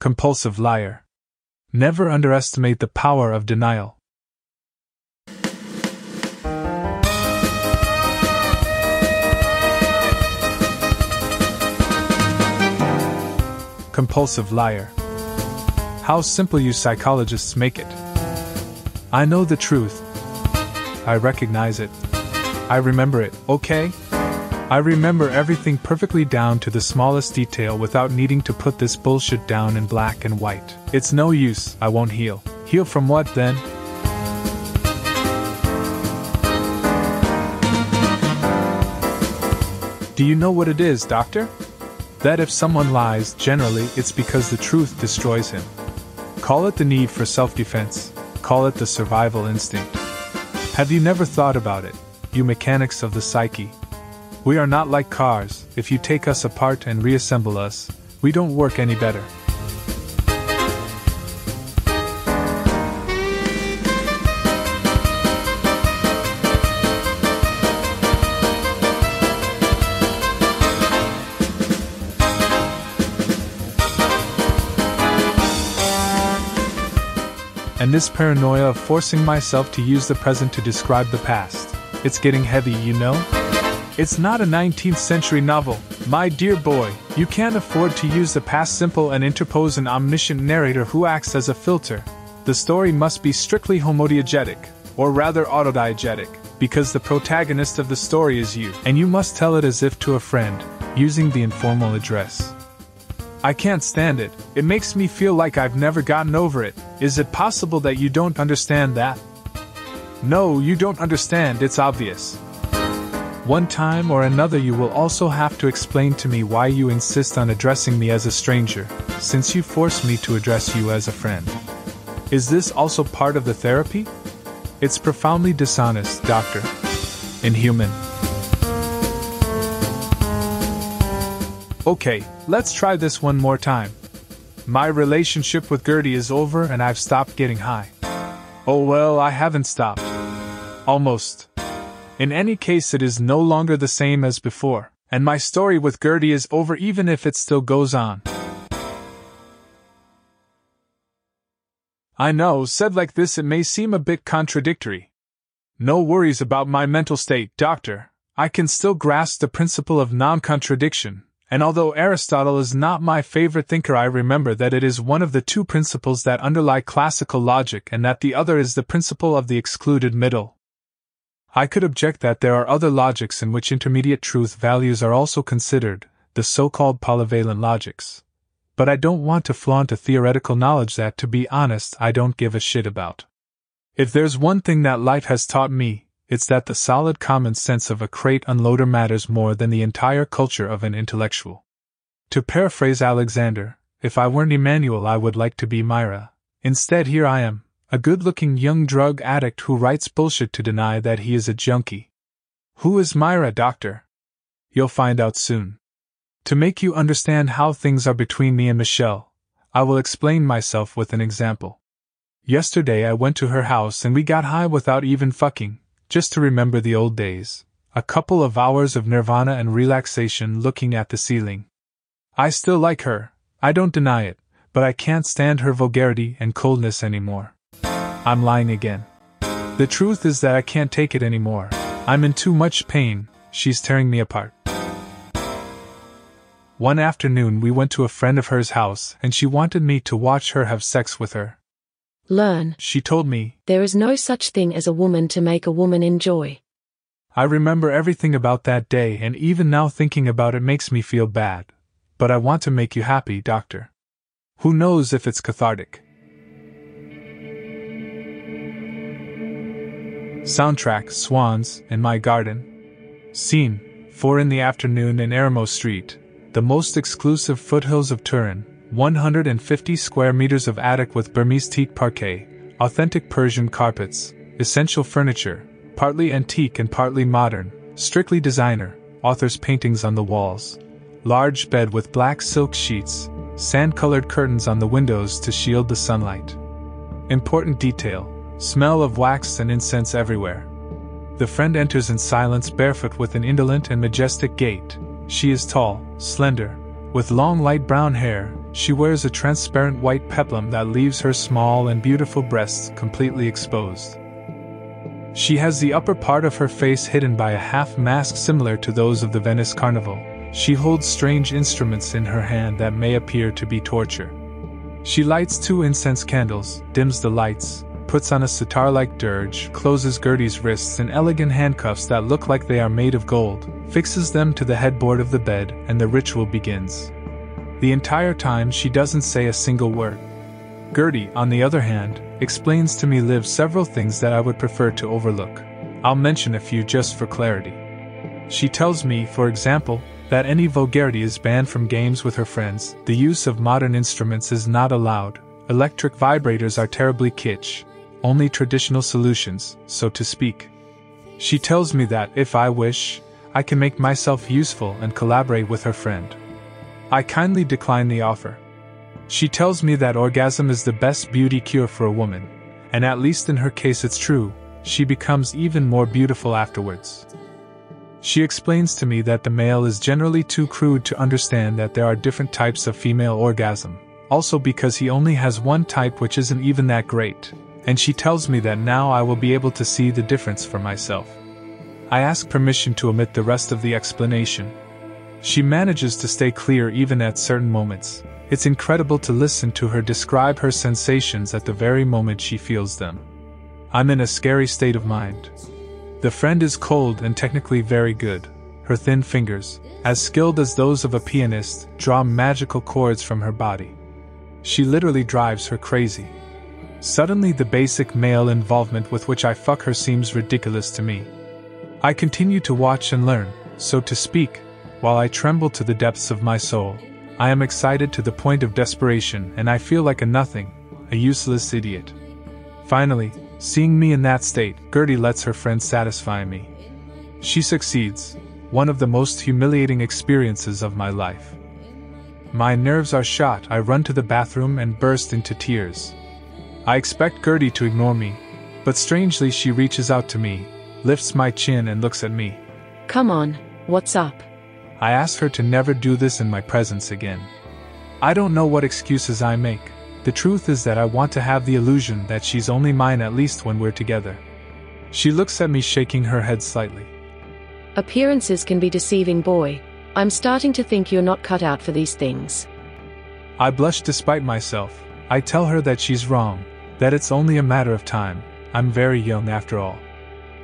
Compulsive liar. Never underestimate the power of denial. Compulsive liar. How simple you psychologists make it. I know the truth. I recognize it. I remember it, okay? I remember everything perfectly down to the smallest detail without needing to put this bullshit down in black and white. It's no use, I won't heal. Heal from what then? Do you know what it is, Doctor? That if someone lies, generally it's because the truth destroys him. Call it the need for self defense, call it the survival instinct. Have you never thought about it, you mechanics of the psyche? We are not like cars, if you take us apart and reassemble us, we don't work any better. And this paranoia of forcing myself to use the present to describe the past. It's getting heavy, you know? It's not a 19th century novel, my dear boy. You can't afford to use the past simple and interpose an omniscient narrator who acts as a filter. The story must be strictly homodiegetic, or rather autodiegetic, because the protagonist of the story is you, and you must tell it as if to a friend, using the informal address. I can't stand it, it makes me feel like I've never gotten over it. Is it possible that you don't understand that? No, you don't understand, it's obvious. One time or another, you will also have to explain to me why you insist on addressing me as a stranger, since you force me to address you as a friend. Is this also part of the therapy? It's profoundly dishonest, Doctor. Inhuman. Okay, let's try this one more time. My relationship with Gertie is over and I've stopped getting high. Oh well, I haven't stopped. Almost. In any case, it is no longer the same as before, and my story with Gertie is over even if it still goes on. I know, said like this, it may seem a bit contradictory. No worries about my mental state, doctor. I can still grasp the principle of non contradiction, and although Aristotle is not my favorite thinker, I remember that it is one of the two principles that underlie classical logic and that the other is the principle of the excluded middle. I could object that there are other logics in which intermediate truth values are also considered, the so called polyvalent logics. But I don't want to flaunt a theoretical knowledge that, to be honest, I don't give a shit about. If there's one thing that life has taught me, it's that the solid common sense of a crate unloader matters more than the entire culture of an intellectual. To paraphrase Alexander, if I weren't Emmanuel, I would like to be Myra. Instead, here I am, a good looking young drug addict who writes bullshit to deny that he is a junkie. Who is Myra, doctor? You'll find out soon. To make you understand how things are between me and Michelle, I will explain myself with an example. Yesterday I went to her house and we got high without even fucking, just to remember the old days. A couple of hours of nirvana and relaxation looking at the ceiling. I still like her, I don't deny it, but I can't stand her vulgarity and coldness anymore. I'm lying again. The truth is that I can't take it anymore. I'm in too much pain, she's tearing me apart. One afternoon we went to a friend of hers' house and she wanted me to watch her have sex with her. Learn. She told me, There is no such thing as a woman to make a woman enjoy. I remember everything about that day and even now thinking about it makes me feel bad. But I want to make you happy, doctor. Who knows if it's cathartic? Soundtrack Swans in My Garden. Scene 4 in the afternoon in Eremo Street, the most exclusive foothills of Turin, 150 square meters of attic with Burmese teak parquet, authentic Persian carpets, essential furniture, partly antique and partly modern, strictly designer, author's paintings on the walls, large bed with black silk sheets, sand colored curtains on the windows to shield the sunlight. Important detail Smell of wax and incense everywhere. The friend enters in silence, barefoot with an indolent and majestic gait. She is tall, slender, with long light brown hair. She wears a transparent white peplum that leaves her small and beautiful breasts completely exposed. She has the upper part of her face hidden by a half mask similar to those of the Venice Carnival. She holds strange instruments in her hand that may appear to be torture. She lights two incense candles, dims the lights, puts on a sitar like dirge, closes Gertie's wrists in elegant handcuffs that look like they are made of gold, fixes them to the headboard of the bed, and the ritual begins. The entire time, she doesn't say a single word. Gertie, on the other hand, explains to me Liv several things that I would prefer to overlook. I'll mention a few just for clarity. She tells me, for example, that any vulgarity is banned from games with her friends, the use of modern instruments is not allowed, electric vibrators are terribly kitsch, only traditional solutions, so to speak. She tells me that, if I wish, I can make myself useful and collaborate with her friend. I kindly decline the offer. She tells me that orgasm is the best beauty cure for a woman, and at least in her case it's true, she becomes even more beautiful afterwards. She explains to me that the male is generally too crude to understand that there are different types of female orgasm, also because he only has one type which isn't even that great, and she tells me that now I will be able to see the difference for myself. I ask permission to omit the rest of the explanation. She manages to stay clear even at certain moments. It's incredible to listen to her describe her sensations at the very moment she feels them. I'm in a scary state of mind. The friend is cold and technically very good. Her thin fingers, as skilled as those of a pianist, draw magical chords from her body. She literally drives her crazy. Suddenly, the basic male involvement with which I fuck her seems ridiculous to me. I continue to watch and learn, so to speak, while I tremble to the depths of my soul. I am excited to the point of desperation, and I feel like a nothing, a useless idiot. Finally, seeing me in that state, Gertie lets her friend satisfy me. She succeeds, one of the most humiliating experiences of my life. My nerves are shot, I run to the bathroom and burst into tears. I expect Gertie to ignore me, but strangely she reaches out to me, lifts my chin, and looks at me. Come on, what's up? I ask her to never do this in my presence again. I don't know what excuses I make. The truth is that I want to have the illusion that she's only mine at least when we're together. She looks at me, shaking her head slightly. Appearances can be deceiving, boy. I'm starting to think you're not cut out for these things. I blush despite myself. I tell her that she's wrong, that it's only a matter of time. I'm very young after all.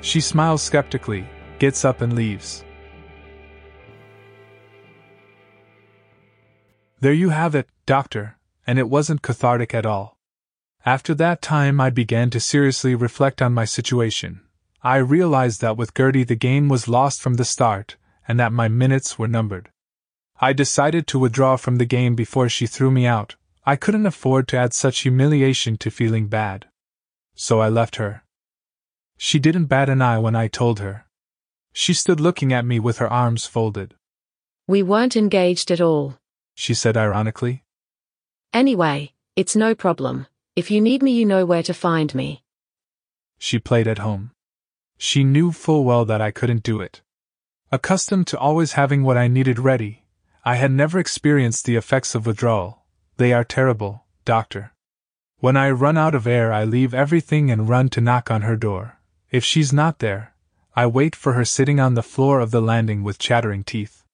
She smiles skeptically, gets up, and leaves. There you have it, doctor, and it wasn't cathartic at all. After that time, I began to seriously reflect on my situation. I realized that with Gertie the game was lost from the start, and that my minutes were numbered. I decided to withdraw from the game before she threw me out, I couldn't afford to add such humiliation to feeling bad. So I left her. She didn't bat an eye when I told her. She stood looking at me with her arms folded. We weren't engaged at all, she said ironically. Anyway, it's no problem. If you need me, you know where to find me. She played at home. She knew full well that I couldn't do it. Accustomed to always having what I needed ready, I had never experienced the effects of withdrawal. They are terrible, doctor. When I run out of air, I leave everything and run to knock on her door. If she's not there, I wait for her sitting on the floor of the landing with chattering teeth.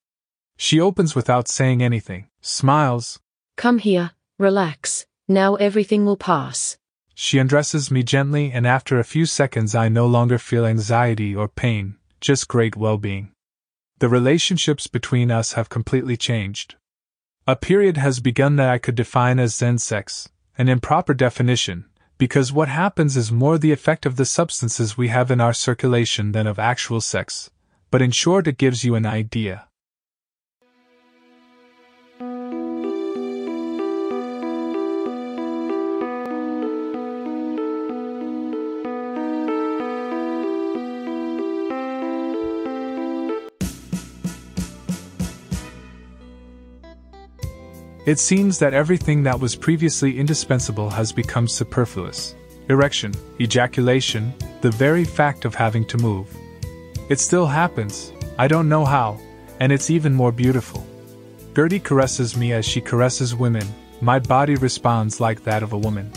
She opens without saying anything, smiles. Come here, relax, now everything will pass. She undresses me gently, and after a few seconds, I no longer feel anxiety or pain, just great well being. The relationships between us have completely changed. A period has begun that I could define as Zen sex, an improper definition, because what happens is more the effect of the substances we have in our circulation than of actual sex, but in short, it gives you an idea. It seems that everything that was previously indispensable has become superfluous. Erection, ejaculation, the very fact of having to move. It still happens, I don't know how, and it's even more beautiful. Gertie caresses me as she caresses women, My body responds like that of a woman.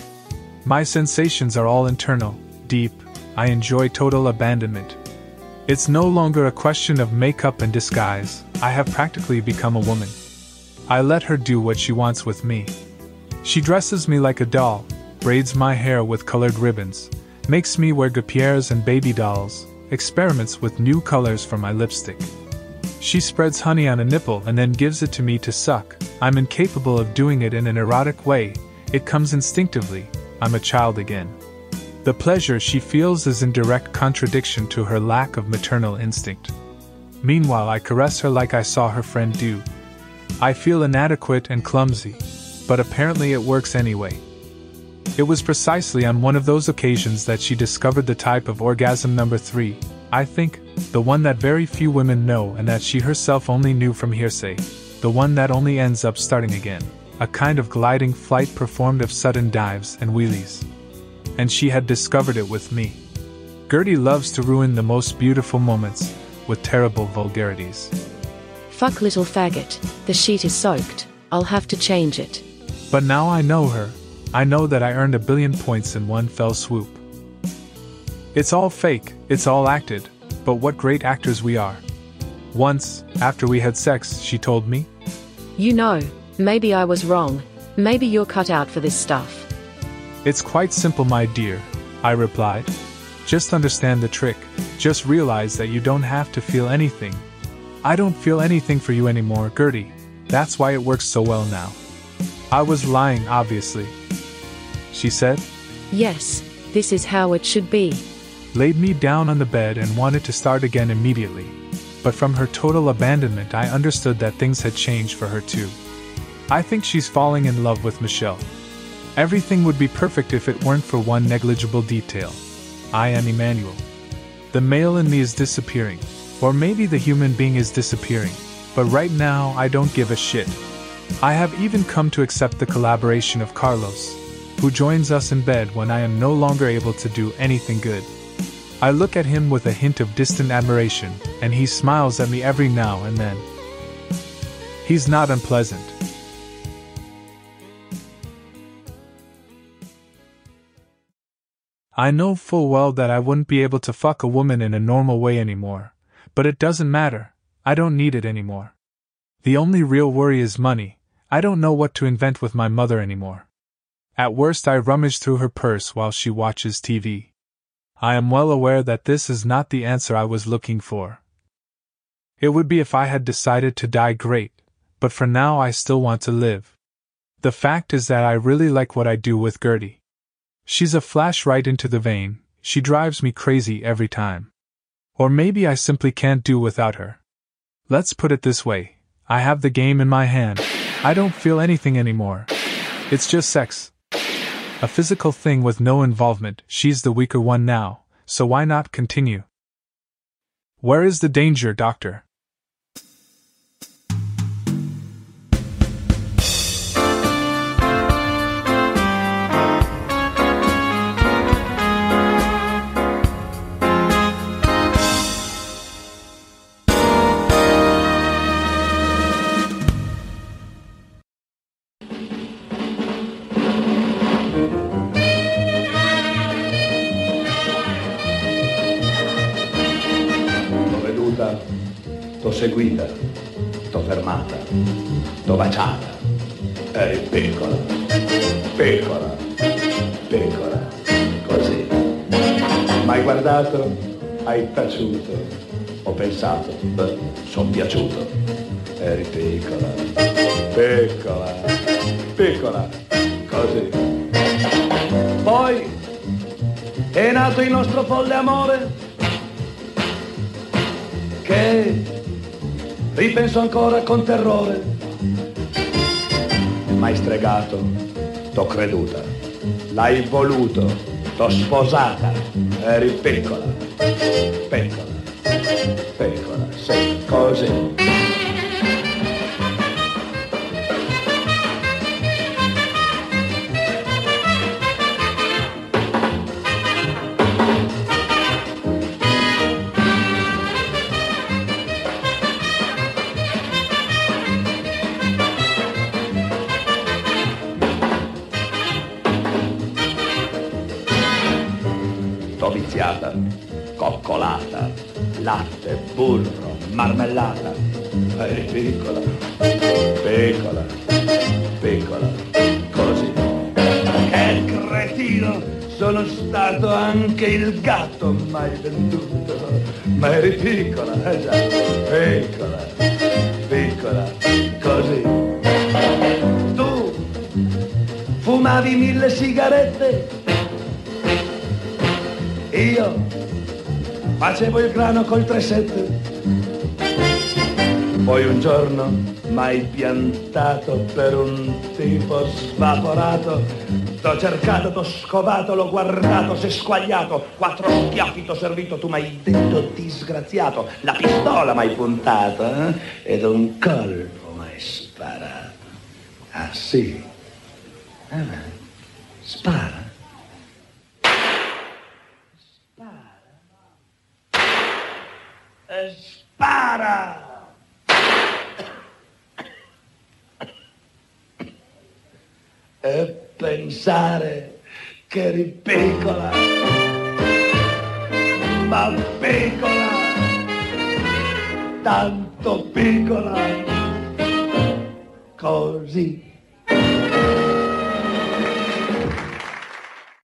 My sensations are all internal, deep, I enjoy total abandonment. It's no longer a question of makeup and disguise, I have practically become a woman. I let her do what she wants with me. She dresses me like a doll, braids my hair with colored ribbons, makes me wear guipures and baby dolls, experiments with new colors for my lipstick. She spreads honey on a nipple and then gives it to me to suck. I'm incapable of doing it in an erotic way, it comes instinctively. I'm a child again. The pleasure she feels is in direct contradiction to her lack of maternal instinct. Meanwhile, I caress her like I saw her friend do. I feel inadequate and clumsy, but apparently it works anyway. It was precisely on one of those occasions that she discovered the type of orgasm number three, I think, the one that very few women know and that she herself only knew from hearsay, the one that only ends up starting again, a kind of gliding flight performed of sudden dives and wheelies and she had discovered it with me. Gertie loves to ruin the most beautiful moments with terrible vulgarities. Fuck little faggot, the sheet is soaked, I'll have to change it. But now I know her, I know that I earned a billion points in one fell swoop. It's all fake, it's all acted, but what great actors we are. Once, after we had sex, she told me, You know, maybe I was wrong, maybe you're cut out for this stuff. It's quite simple, my dear, I replied. Just understand the trick, just realize that you don't have to feel anything. I don't feel anything for you anymore, Gertie. That's why it works so well now. I was lying, obviously. She said, Yes, this is how it should be. Laid me down on the bed and wanted to start again immediately. But from her total abandonment, I understood that things had changed for her too. I think she's falling in love with Michelle. Everything would be perfect if it weren't for one negligible detail. I am Emmanuel. The male in me is disappearing, or maybe the human being is disappearing, but right now I don't give a shit. I have even come to accept the collaboration of Carlos, who joins us in bed when I am no longer able to do anything good. I look at him with a hint of distant admiration, and he smiles at me every now and then. He's not unpleasant. I know full well that I wouldn't be able to fuck a woman in a normal way anymore, but it doesn't matter, I don't need it anymore. The only real worry is money, I don't know what to invent with my mother anymore. At worst, I rummage through her purse while she watches TV. I am well aware that this is not the answer I was looking for. It would be if I had decided to die great, but for now I still want to live. The fact is that I really like what I do with Gertie. She's a flash right into the vein, she drives me crazy every time. Or maybe I simply can't do without her. Let's put it this way I have the game in my hand, I don't feel anything anymore. It's just sex. A physical thing with no involvement, she's the weaker one now, so why not continue? Where is the danger, Doctor? T'ho baciata. Eri piccola, piccola, piccola, così. M'hai guardato, hai taciuto, ho pensato, beh, son piaciuto. Eri piccola, piccola, piccola, così. Poi è nato il nostro folle amore che ripenso ancora con terrore. M'hai stregato, t'ho creduta, l'hai voluto, t'ho sposata, eri piccola, piccola, piccola, sei così. Viziata, coccolata, latte, burro, marmellata. Eri piccola, piccola, piccola, così. Che cretino! Sono stato anche il gatto mai venduto, ma eri piccola, eh già, piccola, piccola, così. Tu fumavi mille sigarette, io facevo il grano col 3-7. Poi un giorno m'hai piantato per un tipo svaporato. T'ho cercato, t'ho scovato, l'ho guardato, s'è squagliato. Quattro schiaffi t'ho servito, tu m'hai detto disgraziato. La pistola m'hai puntata eh? ed un colpo m'hai sparato. Ah sì? Ah, spara. Spara. E pensare che eri piccola, ma piccola, tanto piccola, così